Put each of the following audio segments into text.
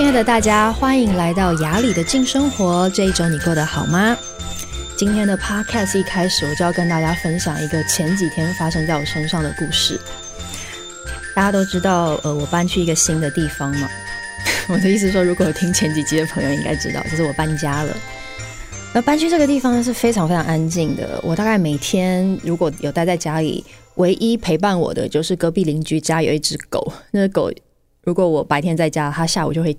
亲爱的大家，欢迎来到雅里的静生活。这一周你过得好吗？今天的 podcast 一开始，我就要跟大家分享一个前几天发生在我身上的故事。大家都知道，呃，我搬去一个新的地方嘛。我的意思说，如果有听前几集的朋友应该知道，就是我搬家了。那搬去这个地方是非常非常安静的。我大概每天如果有待在家里，唯一陪伴我的就是隔壁邻居家有一只狗。那个狗，如果我白天在家，它下午就会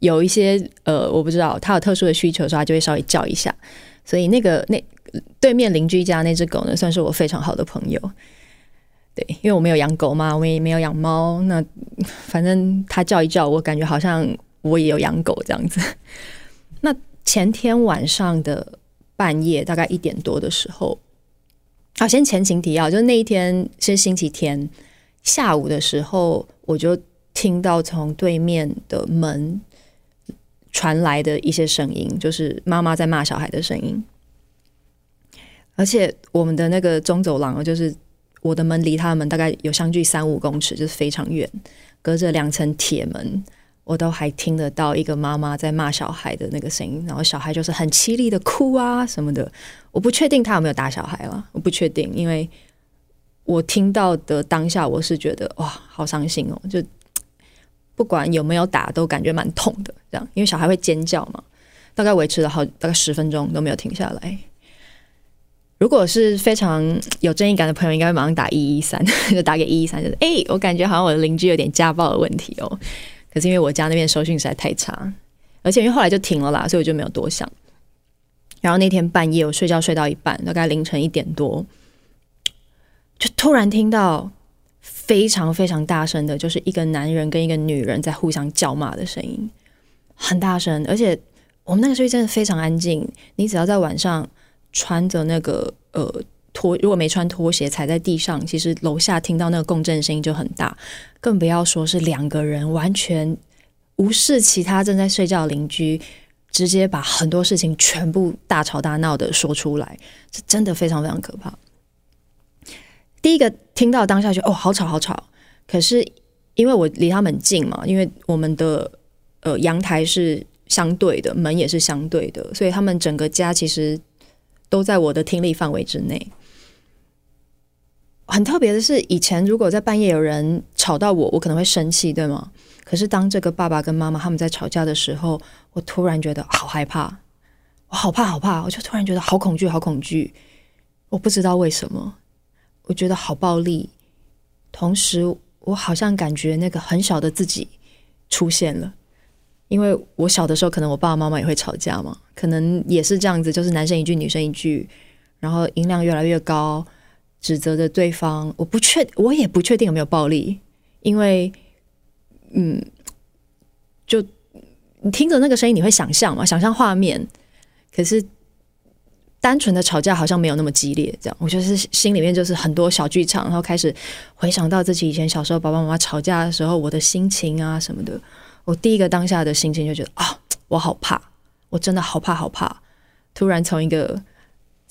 有一些呃，我不知道它有特殊的需求的时候，它就会稍微叫一下。所以那个那对面邻居家那只狗呢，算是我非常好的朋友。对，因为我没有养狗嘛，我也没有养猫。那反正它叫一叫，我感觉好像我也有养狗这样子。那。前天晚上的半夜，大概一点多的时候，好，先前情提要，就是那一天是星期天下午的时候，我就听到从对面的门传来的一些声音，就是妈妈在骂小孩的声音，而且我们的那个中走廊，就是我的门离他们大概有相距三五公尺，就是非常远，隔着两层铁门。我都还听得到一个妈妈在骂小孩的那个声音，然后小孩就是很凄厉的哭啊什么的。我不确定他有没有打小孩了，我不确定，因为我听到的当下我是觉得哇，好伤心哦！就不管有没有打，都感觉蛮痛的。这样，因为小孩会尖叫嘛，大概维持了好大概十分钟都没有停下来。如果是非常有正义感的朋友，应该会马上打一一三，就打给一一三，就是哎，我感觉好像我的邻居有点家暴的问题哦。可是因为我家那边收讯实在太差，而且因为后来就停了啦，所以我就没有多想。然后那天半夜我睡觉睡到一半，大概凌晨一点多，就突然听到非常非常大声的，就是一个男人跟一个女人在互相叫骂的声音，很大声。而且我们那个时候真的非常安静，你只要在晚上穿着那个呃。拖，如果没穿拖鞋踩在地上，其实楼下听到那个共振声音就很大，更不要说是两个人完全无视其他正在睡觉的邻居，直接把很多事情全部大吵大闹的说出来，是真的非常非常可怕。第一个听到当下就哦，好吵好吵，可是因为我离他们近嘛，因为我们的呃阳台是相对的，门也是相对的，所以他们整个家其实都在我的听力范围之内。很特别的是，以前如果在半夜有人吵到我，我可能会生气，对吗？可是当这个爸爸跟妈妈他们在吵架的时候，我突然觉得好害怕，我好怕好怕，我就突然觉得好恐惧好恐惧，我不知道为什么，我觉得好暴力，同时我好像感觉那个很小的自己出现了，因为我小的时候可能我爸爸妈妈也会吵架嘛，可能也是这样子，就是男生一句女生一句，然后音量越来越高。指责着对方，我不确，我也不确定有没有暴力，因为，嗯，就你听着那个声音，你会想象嘛，想象画面。可是单纯的吵架好像没有那么激烈，这样，我就是心里面就是很多小剧场，然后开始回想到自己以前小时候爸爸妈妈吵架的时候，我的心情啊什么的。我第一个当下的心情就觉得啊，我好怕，我真的好怕好怕，突然从一个。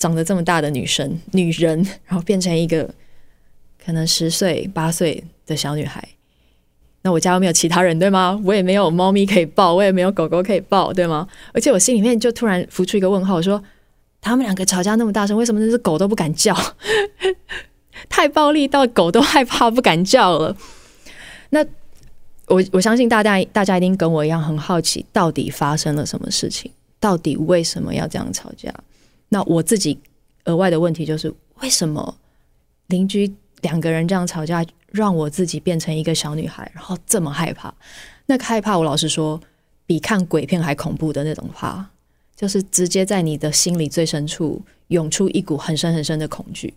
长得这么大的女生、女人，然后变成一个可能十岁、八岁的小女孩。那我家又没有其他人，对吗？我也没有猫咪可以抱，我也没有狗狗可以抱，对吗？而且我心里面就突然浮出一个问号：我说他们两个吵架那么大声，为什么那只狗都不敢叫？太暴力到狗都害怕不敢叫了。那我我相信大家大家一定跟我一样很好奇，到底发生了什么事情？到底为什么要这样吵架？那我自己额外的问题就是，为什么邻居两个人这样吵架，让我自己变成一个小女孩，然后这么害怕？那个害怕，我老实说，比看鬼片还恐怖的那种怕，就是直接在你的心里最深处涌出一股很深很深的恐惧。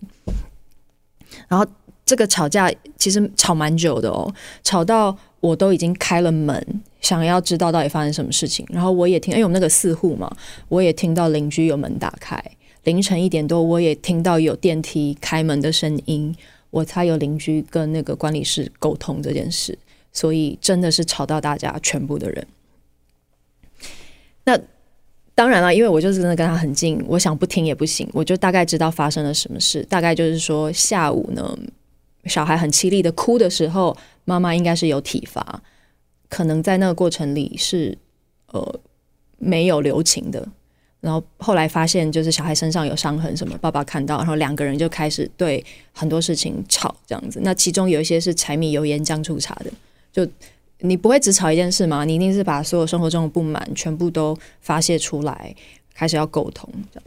然后这个吵架其实吵蛮久的哦，吵到我都已经开了门。想要知道到底发生什么事情，然后我也听，因为我们那个四户嘛，我也听到邻居有门打开，凌晨一点多，我也听到有电梯开门的声音，我猜有邻居跟那个管理室沟通这件事，所以真的是吵到大家全部的人。那当然了，因为我就是真的跟他很近，我想不听也不行，我就大概知道发生了什么事，大概就是说下午呢，小孩很凄厉的哭的时候，妈妈应该是有体罚。可能在那个过程里是呃没有留情的。然后后来发现，就是小孩身上有伤痕什么，爸爸看到，然后两个人就开始对很多事情吵这样子。那其中有一些是柴米油盐酱醋茶的，就你不会只吵一件事吗？你一定是把所有生活中的不满全部都发泄出来，开始要沟通这样。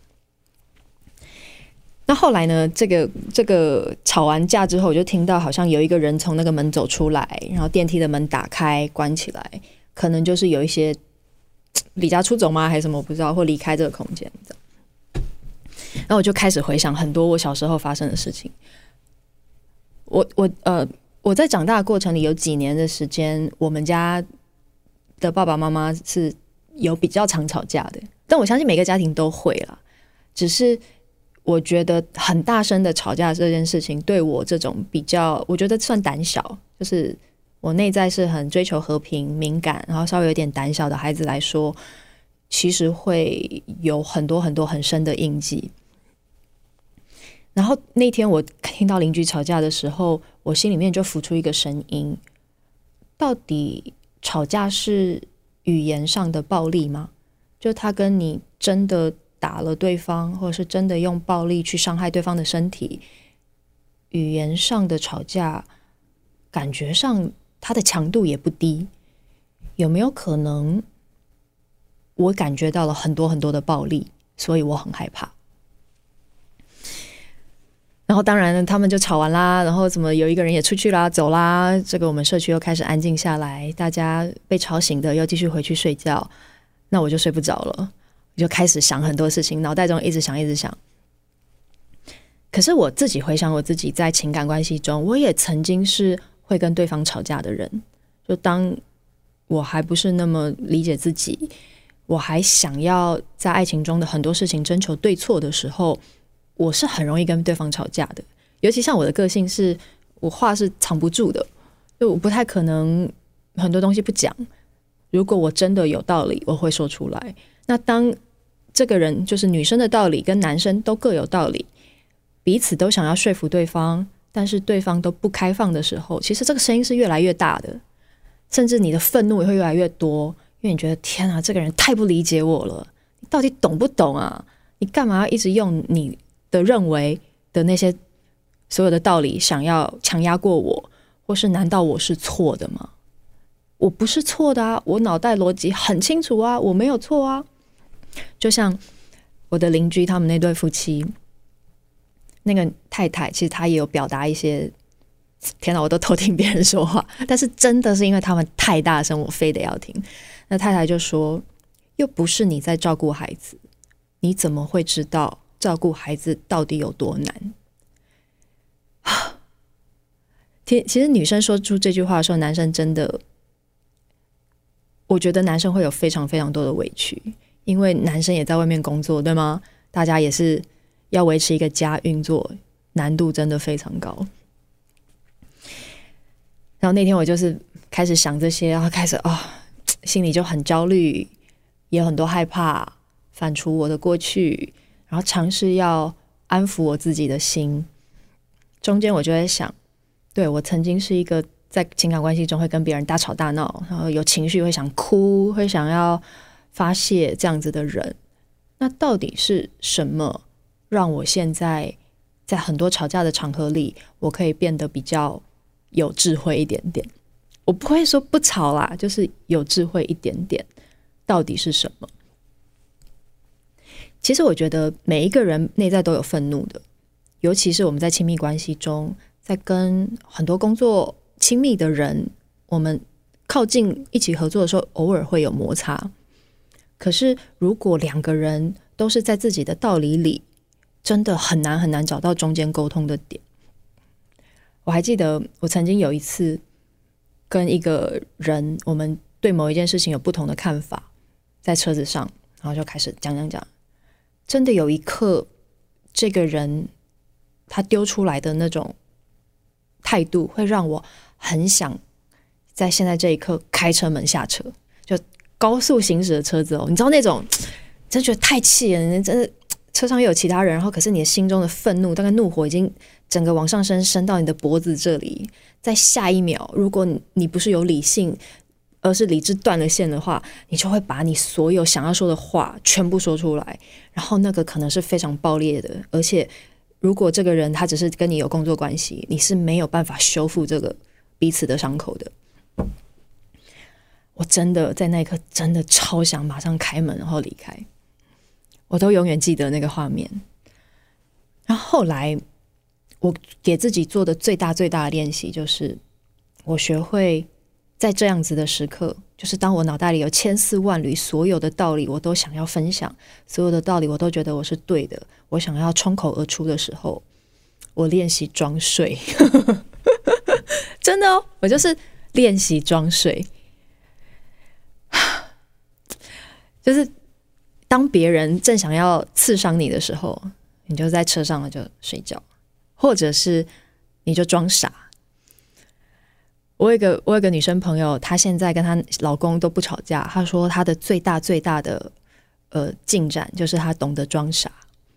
那后来呢？这个这个吵完架之后，我就听到好像有一个人从那个门走出来，然后电梯的门打开关起来，可能就是有一些。离家出走吗？还是什么？我不知道，或离开这个空间这。然后我就开始回想很多我小时候发生的事情。我我呃，我在长大的过程里有几年的时间，我们家的爸爸妈妈是有比较常吵架的。但我相信每个家庭都会啦。只是我觉得很大声的吵架这件事情，对我这种比较，我觉得算胆小，就是。我内在是很追求和平、敏感，然后稍微有点胆小的孩子来说，其实会有很多很多很深的印记。然后那天我听到邻居吵架的时候，我心里面就浮出一个声音：到底吵架是语言上的暴力吗？就他跟你真的打了对方，或者是真的用暴力去伤害对方的身体？语言上的吵架，感觉上。它的强度也不低，有没有可能我感觉到了很多很多的暴力，所以我很害怕。然后当然他们就吵完啦，然后怎么有一个人也出去啦，走啦，这个我们社区又开始安静下来，大家被吵醒的又继续回去睡觉，那我就睡不着了，我就开始想很多事情，脑袋中一直想一直想。可是我自己回想我自己在情感关系中，我也曾经是。会跟对方吵架的人，就当我还不是那么理解自己，我还想要在爱情中的很多事情征求对错的时候，我是很容易跟对方吵架的。尤其像我的个性是，我话是藏不住的，就我不太可能很多东西不讲。如果我真的有道理，我会说出来。那当这个人就是女生的道理跟男生都各有道理，彼此都想要说服对方。但是对方都不开放的时候，其实这个声音是越来越大的，甚至你的愤怒也会越来越多，因为你觉得天啊，这个人太不理解我了，你到底懂不懂啊？你干嘛要一直用你的认为的那些所有的道理，想要强压过我？或是难道我是错的吗？我不是错的啊，我脑袋逻辑很清楚啊，我没有错啊。就像我的邻居他们那对夫妻。那个太太其实她也有表达一些，天哪，我都偷听别人说话，但是真的是因为他们太大声，我非得要听。那太太就说：“又不是你在照顾孩子，你怎么会知道照顾孩子到底有多难？” 啊，其其实女生说出这句话的时候，男生真的，我觉得男生会有非常非常多的委屈，因为男生也在外面工作，对吗？大家也是。要维持一个家运作，难度真的非常高。然后那天我就是开始想这些，然后开始啊、心里就很焦虑，也很多害怕，反刍我的过去，然后尝试要安抚我自己的心。中间我就在想，对，我曾经是一个在情感关系中会跟别人大吵大闹，然后有情绪会想哭，会想要发泄这样子的人。那到底是什么？让我现在在很多吵架的场合里，我可以变得比较有智慧一点点。我不会说不吵啦，就是有智慧一点点。到底是什么？其实我觉得每一个人内在都有愤怒的，尤其是我们在亲密关系中，在跟很多工作亲密的人，我们靠近一起合作的时候，偶尔会有摩擦。可是如果两个人都是在自己的道理里，真的很难很难找到中间沟通的点。我还记得我曾经有一次跟一个人，我们对某一件事情有不同的看法，在车子上，然后就开始讲讲讲。真的有一刻，这个人他丢出来的那种态度，会让我很想在现在这一刻开车门下车，就高速行驶的车子哦，你知道那种，真觉得太气人，真的。车上又有其他人，然后可是你的心中的愤怒，大概怒火已经整个往上升，升到你的脖子这里。在下一秒，如果你不是有理性，而是理智断了线的话，你就会把你所有想要说的话全部说出来，然后那个可能是非常爆裂的，而且如果这个人他只是跟你有工作关系，你是没有办法修复这个彼此的伤口的。我真的在那一刻真的超想马上开门然后离开，我都永远记得那个画面。然后后来我给自己做的最大最大的练习就是，我学会。在这样子的时刻，就是当我脑袋里有千丝万缕，所有的道理我都想要分享，所有的道理我都觉得我是对的，我想要冲口而出的时候，我练习装睡，真的哦，我就是练习装睡，就是当别人正想要刺伤你的时候，你就在车上了就睡觉，或者是你就装傻。我有个我有个女生朋友，她现在跟她老公都不吵架。她说她的最大最大的呃进展就是她懂得装傻。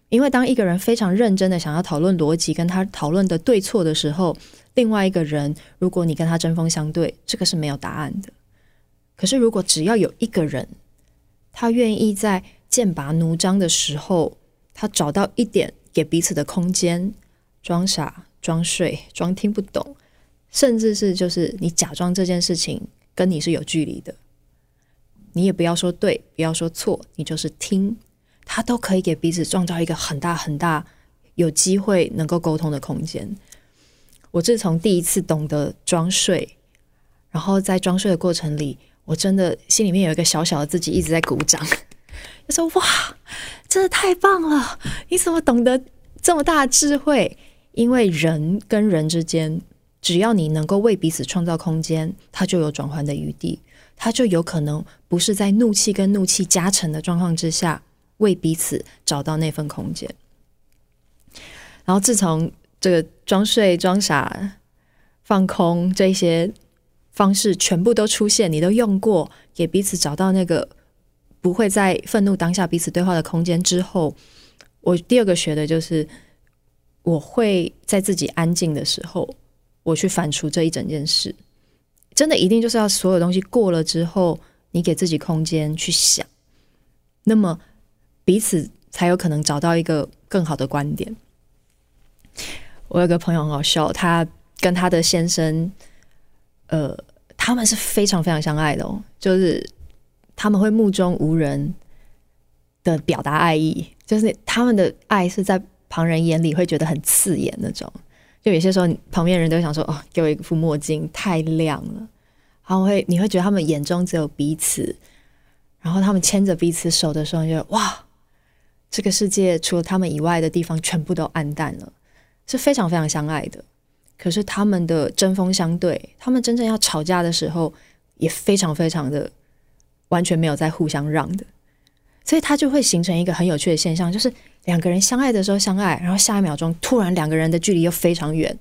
因为当一个人非常认真的想要讨论逻辑，跟他讨论的对错的时候，另外一个人如果你跟他针锋相对，这个是没有答案的。可是如果只要有一个人，他愿意在剑拔弩张的时候，他找到一点给彼此的空间，装傻、装睡、装听不懂。甚至是就是你假装这件事情跟你是有距离的，你也不要说对，不要说错，你就是听，他都可以给彼此创造一个很大很大有机会能够沟通的空间。我自从第一次懂得装睡，然后在装睡的过程里，我真的心里面有一个小小的自己一直在鼓掌，就说哇，真的太棒了！你怎么懂得这么大智慧？因为人跟人之间。只要你能够为彼此创造空间，它就有转换的余地，它就有可能不是在怒气跟怒气加成的状况之下为彼此找到那份空间。然后，自从这个装睡、装傻、放空这些方式全部都出现，你都用过，给彼此找到那个不会在愤怒当下彼此对话的空间之后，我第二个学的就是，我会在自己安静的时候。我去反刍这一整件事，真的一定就是要所有东西过了之后，你给自己空间去想，那么彼此才有可能找到一个更好的观点。我有个朋友很好笑，他跟他的先生，呃，他们是非常非常相爱的哦，就是他们会目中无人的表达爱意，就是他们的爱是在旁人眼里会觉得很刺眼那种。就有些时候，旁边人都想说：“哦，给我一副墨镜，太亮了。”然后会，你会觉得他们眼中只有彼此，然后他们牵着彼此手的时候，就觉得哇，这个世界除了他们以外的地方全部都暗淡了，是非常非常相爱的。可是他们的针锋相对，他们真正要吵架的时候，也非常非常的完全没有在互相让的。所以它就会形成一个很有趣的现象，就是两个人相爱的时候相爱，然后下一秒钟突然两个人的距离又非常远，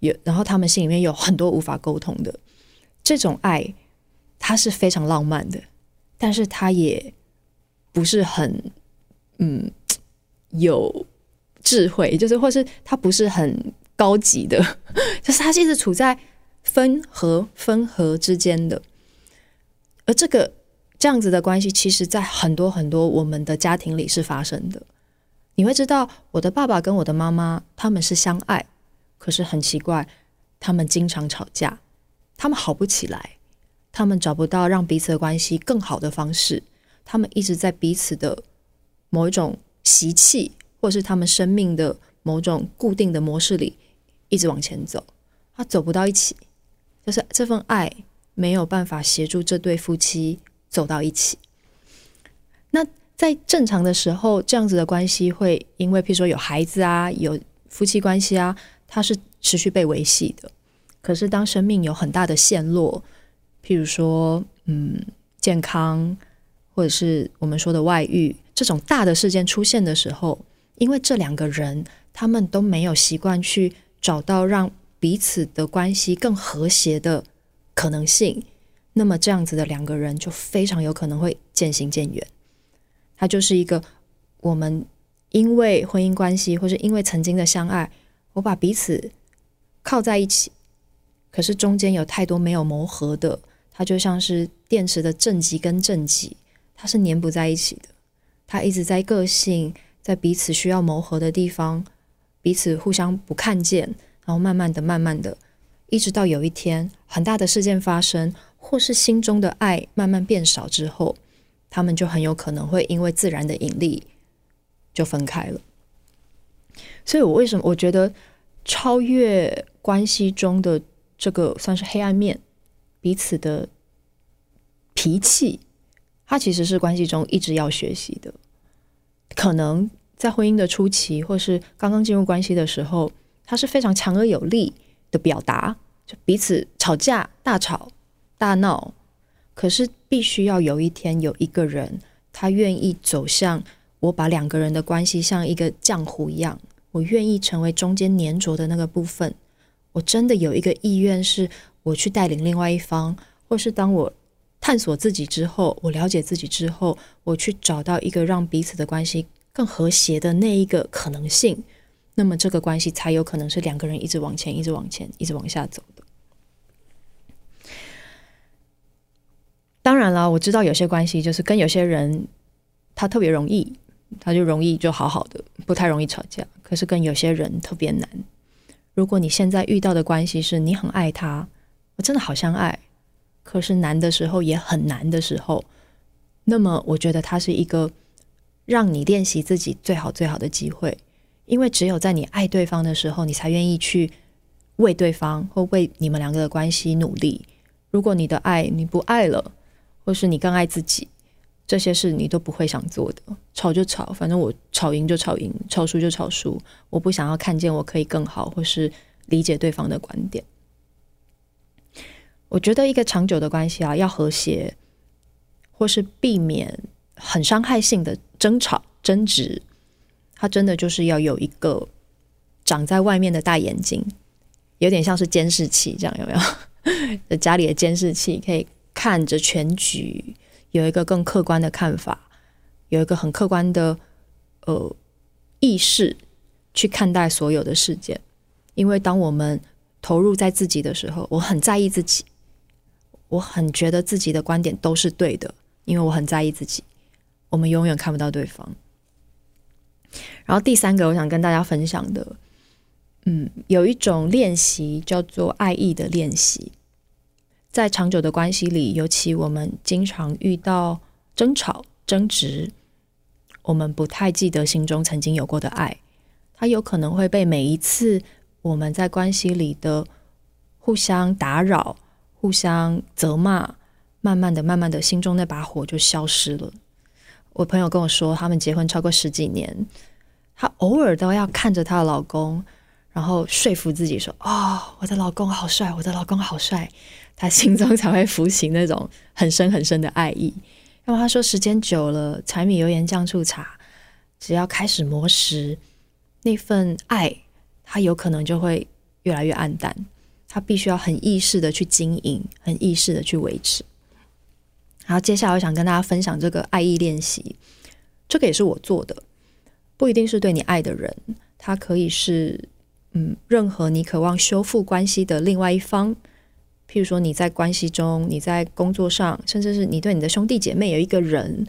有然后他们心里面有很多无法沟通的这种爱，它是非常浪漫的，但是它也不是很嗯有智慧，就是或是它不是很高级的，就是它是一直处在分合分合之间的，而这个。这样子的关系，其实，在很多很多我们的家庭里是发生的。你会知道，我的爸爸跟我的妈妈，他们是相爱，可是很奇怪，他们经常吵架，他们好不起来，他们找不到让彼此的关系更好的方式，他们一直在彼此的某一种习气，或是他们生命的某种固定的模式里，一直往前走，他走不到一起，就是这份爱没有办法协助这对夫妻。走到一起，那在正常的时候，这样子的关系会因为，譬如说有孩子啊，有夫妻关系啊，它是持续被维系的。可是当生命有很大的陷落，譬如说，嗯，健康，或者是我们说的外遇这种大的事件出现的时候，因为这两个人他们都没有习惯去找到让彼此的关系更和谐的可能性。那么这样子的两个人就非常有可能会渐行渐远。它就是一个我们因为婚姻关系，或是因为曾经的相爱，我把彼此靠在一起，可是中间有太多没有磨合的，它就像是电池的正极跟正极，它是粘不在一起的。它一直在个性，在彼此需要磨合的地方，彼此互相不看见，然后慢慢的、慢慢的，一直到有一天很大的事件发生，或是心中的爱慢慢变少之后，他们就很有可能会因为自然的引力就分开了。所以我为什么我觉得超越关系中的这个算是黑暗面，彼此的脾气，它其实是关系中一直要学习的。可能在婚姻的初期，或是刚刚进入关系的时候，它是非常强而有力的表达，就彼此吵架、大吵大闹。可是必须要有一天有一个人，他愿意走向我，把两个人的关系像一个浆糊一样，我愿意成为中间粘着的那个部分。我真的有一个意愿是。我去带领另外一方，或是当我探索自己之后，我了解自己之后，我去找到一个让彼此的关系更和谐的那一个可能性，那么这个关系才有可能是两个人一直往前、一直往前、一直往下走当然了，我知道有些关系就是跟有些人他特别容易，他就容易就好好的，不太容易吵架。可是跟有些人特别难。如果你现在遇到的关系是你很爱他。我真的好相爱，可是难的时候也很难的时候，那么我觉得它是一个让你练习自己最好最好的机会，因为只有在你爱对方的时候，你才愿意去为对方或为你们两个的关系努力。如果你的爱你不爱了，或是你更爱自己，这些事你都不会想做的。吵就吵，反正我吵赢就吵赢，吵输就吵输。我不想要看见我可以更好，或是理解对方的观点。我觉得一个长久的关系啊，要和谐，或是避免很伤害性的争吵、争执，它真的就是要有一个长在外面的大眼睛，有点像是监视器这样，有没有？家里的监视器可以看着全局，有一个更客观的看法，有一个很客观的呃意识去看待所有的事件。因为当我们投入在自己的时候，我很在意自己。我很觉得自己的观点都是对的，因为我很在意自己。我们永远看不到对方。然后第三个，我想跟大家分享的，嗯，有一种练习叫做爱意的练习。在长久的关系里，尤其我们经常遇到争吵、争执，我们不太记得心中曾经有过的爱，它有可能会被每一次我们在关系里的互相打扰。互相责骂，慢慢的、慢慢的，心中那把火就消失了。我朋友跟我说，他们结婚超过十几年，她偶尔都要看着她的老公，然后说服自己说：“哦，我的老公好帅，我的老公好帅。”他心中才会浮起那种很深很深的爱意。因为他说，时间久了，柴米油盐酱醋茶，只要开始磨蚀，那份爱，它有可能就会越来越暗淡。他必须要很意识的去经营，很意识的去维持。然后，接下来我想跟大家分享这个爱意练习，这个也是我做的，不一定是对你爱的人，他可以是嗯，任何你渴望修复关系的另外一方。譬如说你在关系中，你在工作上，甚至是你对你的兄弟姐妹有一个人，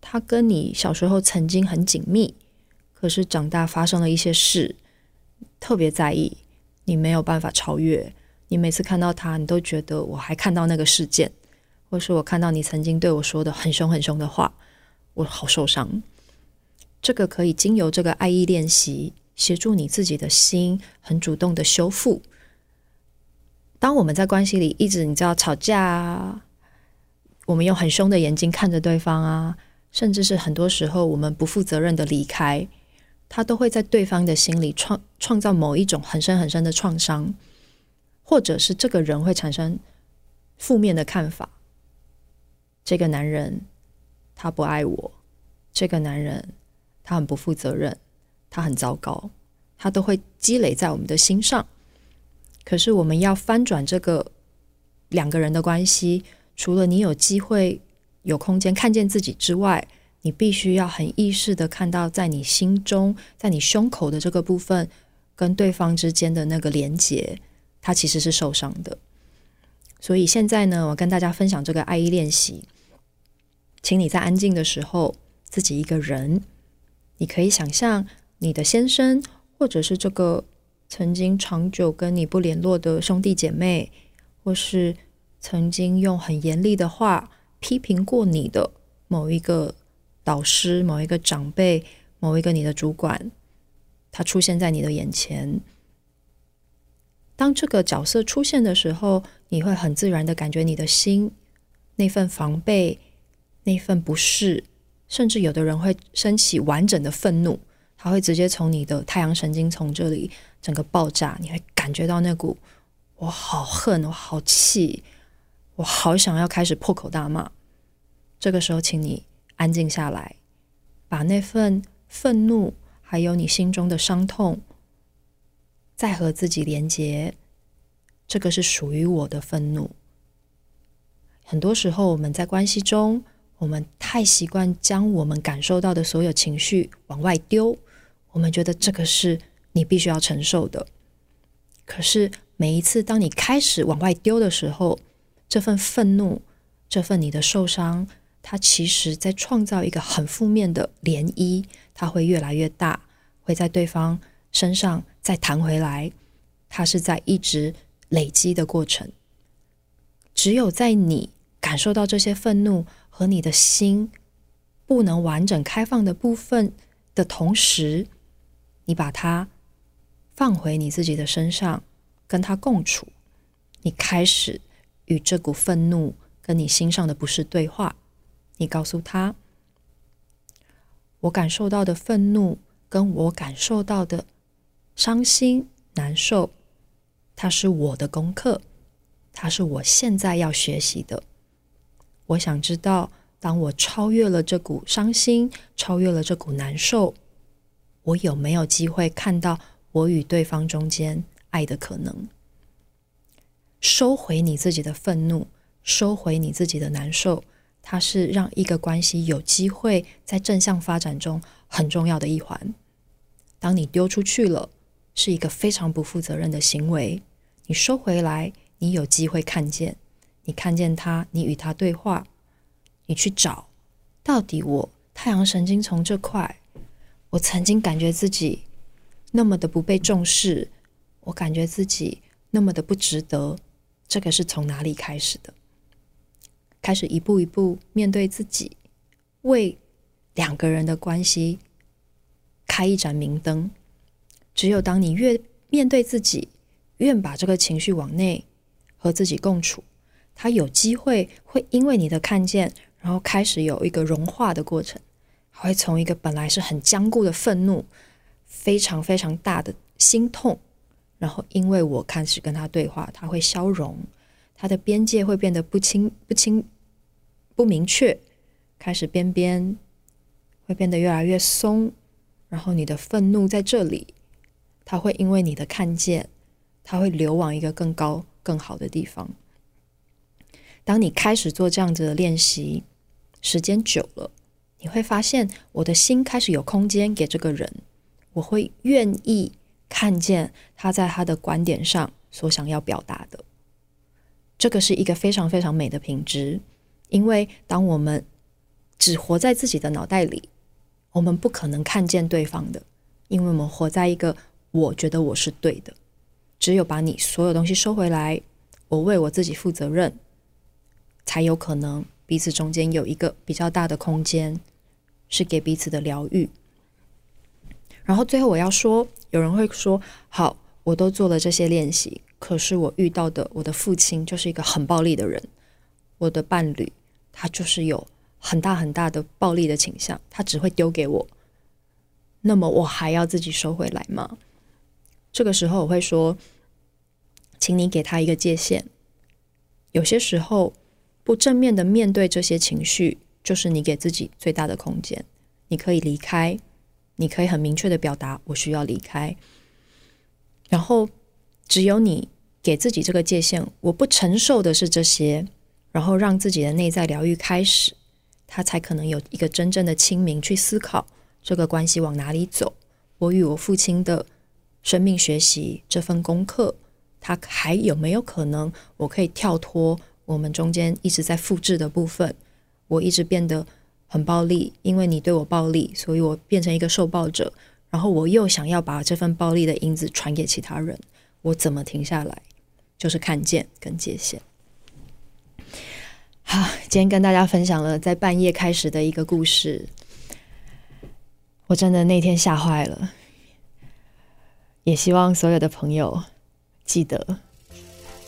他跟你小时候曾经很紧密，可是长大发生了一些事，特别在意。你没有办法超越，你每次看到他，你都觉得我还看到那个事件，或是我看到你曾经对我说的很凶很凶的话，我好受伤。这个可以经由这个爱意练习，协助你自己的心很主动的修复。当我们在关系里一直你知道吵架啊，我们用很凶的眼睛看着对方啊，甚至是很多时候我们不负责任的离开。他都会在对方的心里创创造某一种很深很深的创伤，或者是这个人会产生负面的看法。这个男人他不爱我，这个男人他很不负责任，他很糟糕，他都会积累在我们的心上。可是我们要翻转这个两个人的关系，除了你有机会有空间看见自己之外，你必须要很意识的看到，在你心中，在你胸口的这个部分，跟对方之间的那个连接，它其实是受伤的。所以现在呢，我跟大家分享这个爱意练习，请你在安静的时候，自己一个人，你可以想象你的先生，或者是这个曾经长久跟你不联络的兄弟姐妹，或是曾经用很严厉的话批评过你的某一个导师、某一个长辈、某一个你的主管，他出现在你的眼前。当这个角色出现的时候，你会很自然的感觉你的心那份防备、那份不适，甚至有的人会升起完整的愤怒，他会直接从你的太阳神经丛这里整个爆炸，你会感觉到那股我好恨，我好气，我好想要开始破口大骂。这个时候，请你安静下来，把那份愤怒还有你心中的伤痛。再和自己连接，这个是属于我的愤怒。很多时候，我们在关系中，我们太习惯将我们感受到的所有情绪往外丢，我们觉得这个是你必须要承受的。可是，每一次当你开始往外丢的时候，这份愤怒，这份你的受伤，它其实在创造一个很负面的涟漪，它会越来越大，会在对方身上。再弹回来，它是在一直累积的过程。只有在你感受到这些愤怒和你的心不能完整开放的部分的同时，你把它放回你自己的身上，跟他共处。你开始与这股愤怒跟你心上的不适对话。你告诉他：“我感受到的愤怒，跟我感受到的。”伤心难受，它是我的功课，它是我现在要学习的。我想知道，当我超越了这股伤心，超越了这股难受，我有没有机会看到我与对方中间爱的可能？收回你自己的愤怒，收回你自己的难受，它是让一个关系有机会在正向发展中很重要的一环。当你丢出去了。是一个非常不负责任的行为。你收回来，你有机会看见，你看见他，你与他对话，你去找，到底我太阳神经丛这块，我曾经感觉自己那么的不被重视，我感觉自己那么的不值得，这个是从哪里开始的？开始一步一步面对自己，为两个人的关系开一盏明灯。只有当你越面对自己，越把这个情绪往内和自己共处，他有机会会因为你的看见，然后开始有一个融化的过程，会从一个本来是很坚固的愤怒，非常非常大的心痛，然后因为我开始跟他对话，他会消融，他的边界会变得不清不清不明确，开始边边会变得越来越松，然后你的愤怒在这里。他会因为你的看见，他会流往一个更高、更好的地方。当你开始做这样子的练习，时间久了，你会发现我的心开始有空间给这个人，我会愿意看见他在他的观点上所想要表达的。这个是一个非常非常美的品质，因为当我们只活在自己的脑袋里，我们不可能看见对方的，因为我们活在一个。我觉得我是对的，只有把你所有东西收回来，我为我自己负责任，才有可能彼此中间有一个比较大的空间，是给彼此的疗愈。然后最后我要说，有人会说：“好，我都做了这些练习，可是我遇到的我的父亲就是一个很暴力的人，我的伴侣他就是有很大很大的暴力的倾向，他只会丢给我，那么我还要自己收回来吗？”这个时候我会说，请你给他一个界限。有些时候，不正面的面对这些情绪，就是你给自己最大的空间。你可以离开，你可以很明确的表达我需要离开。然后，只有你给自己这个界限，我不承受的是这些，然后让自己的内在疗愈开始，他才可能有一个真正的清明去思考这个关系往哪里走。我与我父亲的。生命学习这份功课，他还有没有可能，我可以跳脱我们中间一直在复制的部分，我一直变得很暴力，因为你对我暴力，所以我变成一个受暴者，然后我又想要把这份暴力的因子传给其他人，我怎么停下来？就是看见跟界限。好，今天跟大家分享了在半夜开始的一个故事，我真的那天吓坏了，也希望所有的朋友记得，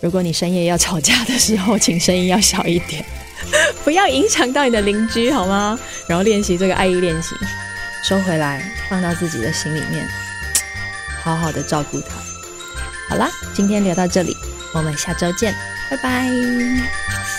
如果你深夜要吵架的时候，请声音要小一点，不要影响到你的邻居，好吗？然后练习这个爱意练习，收回来，放到自己的心里面，好好的照顾他。好啦，今天聊到这里，我们下周见，拜拜。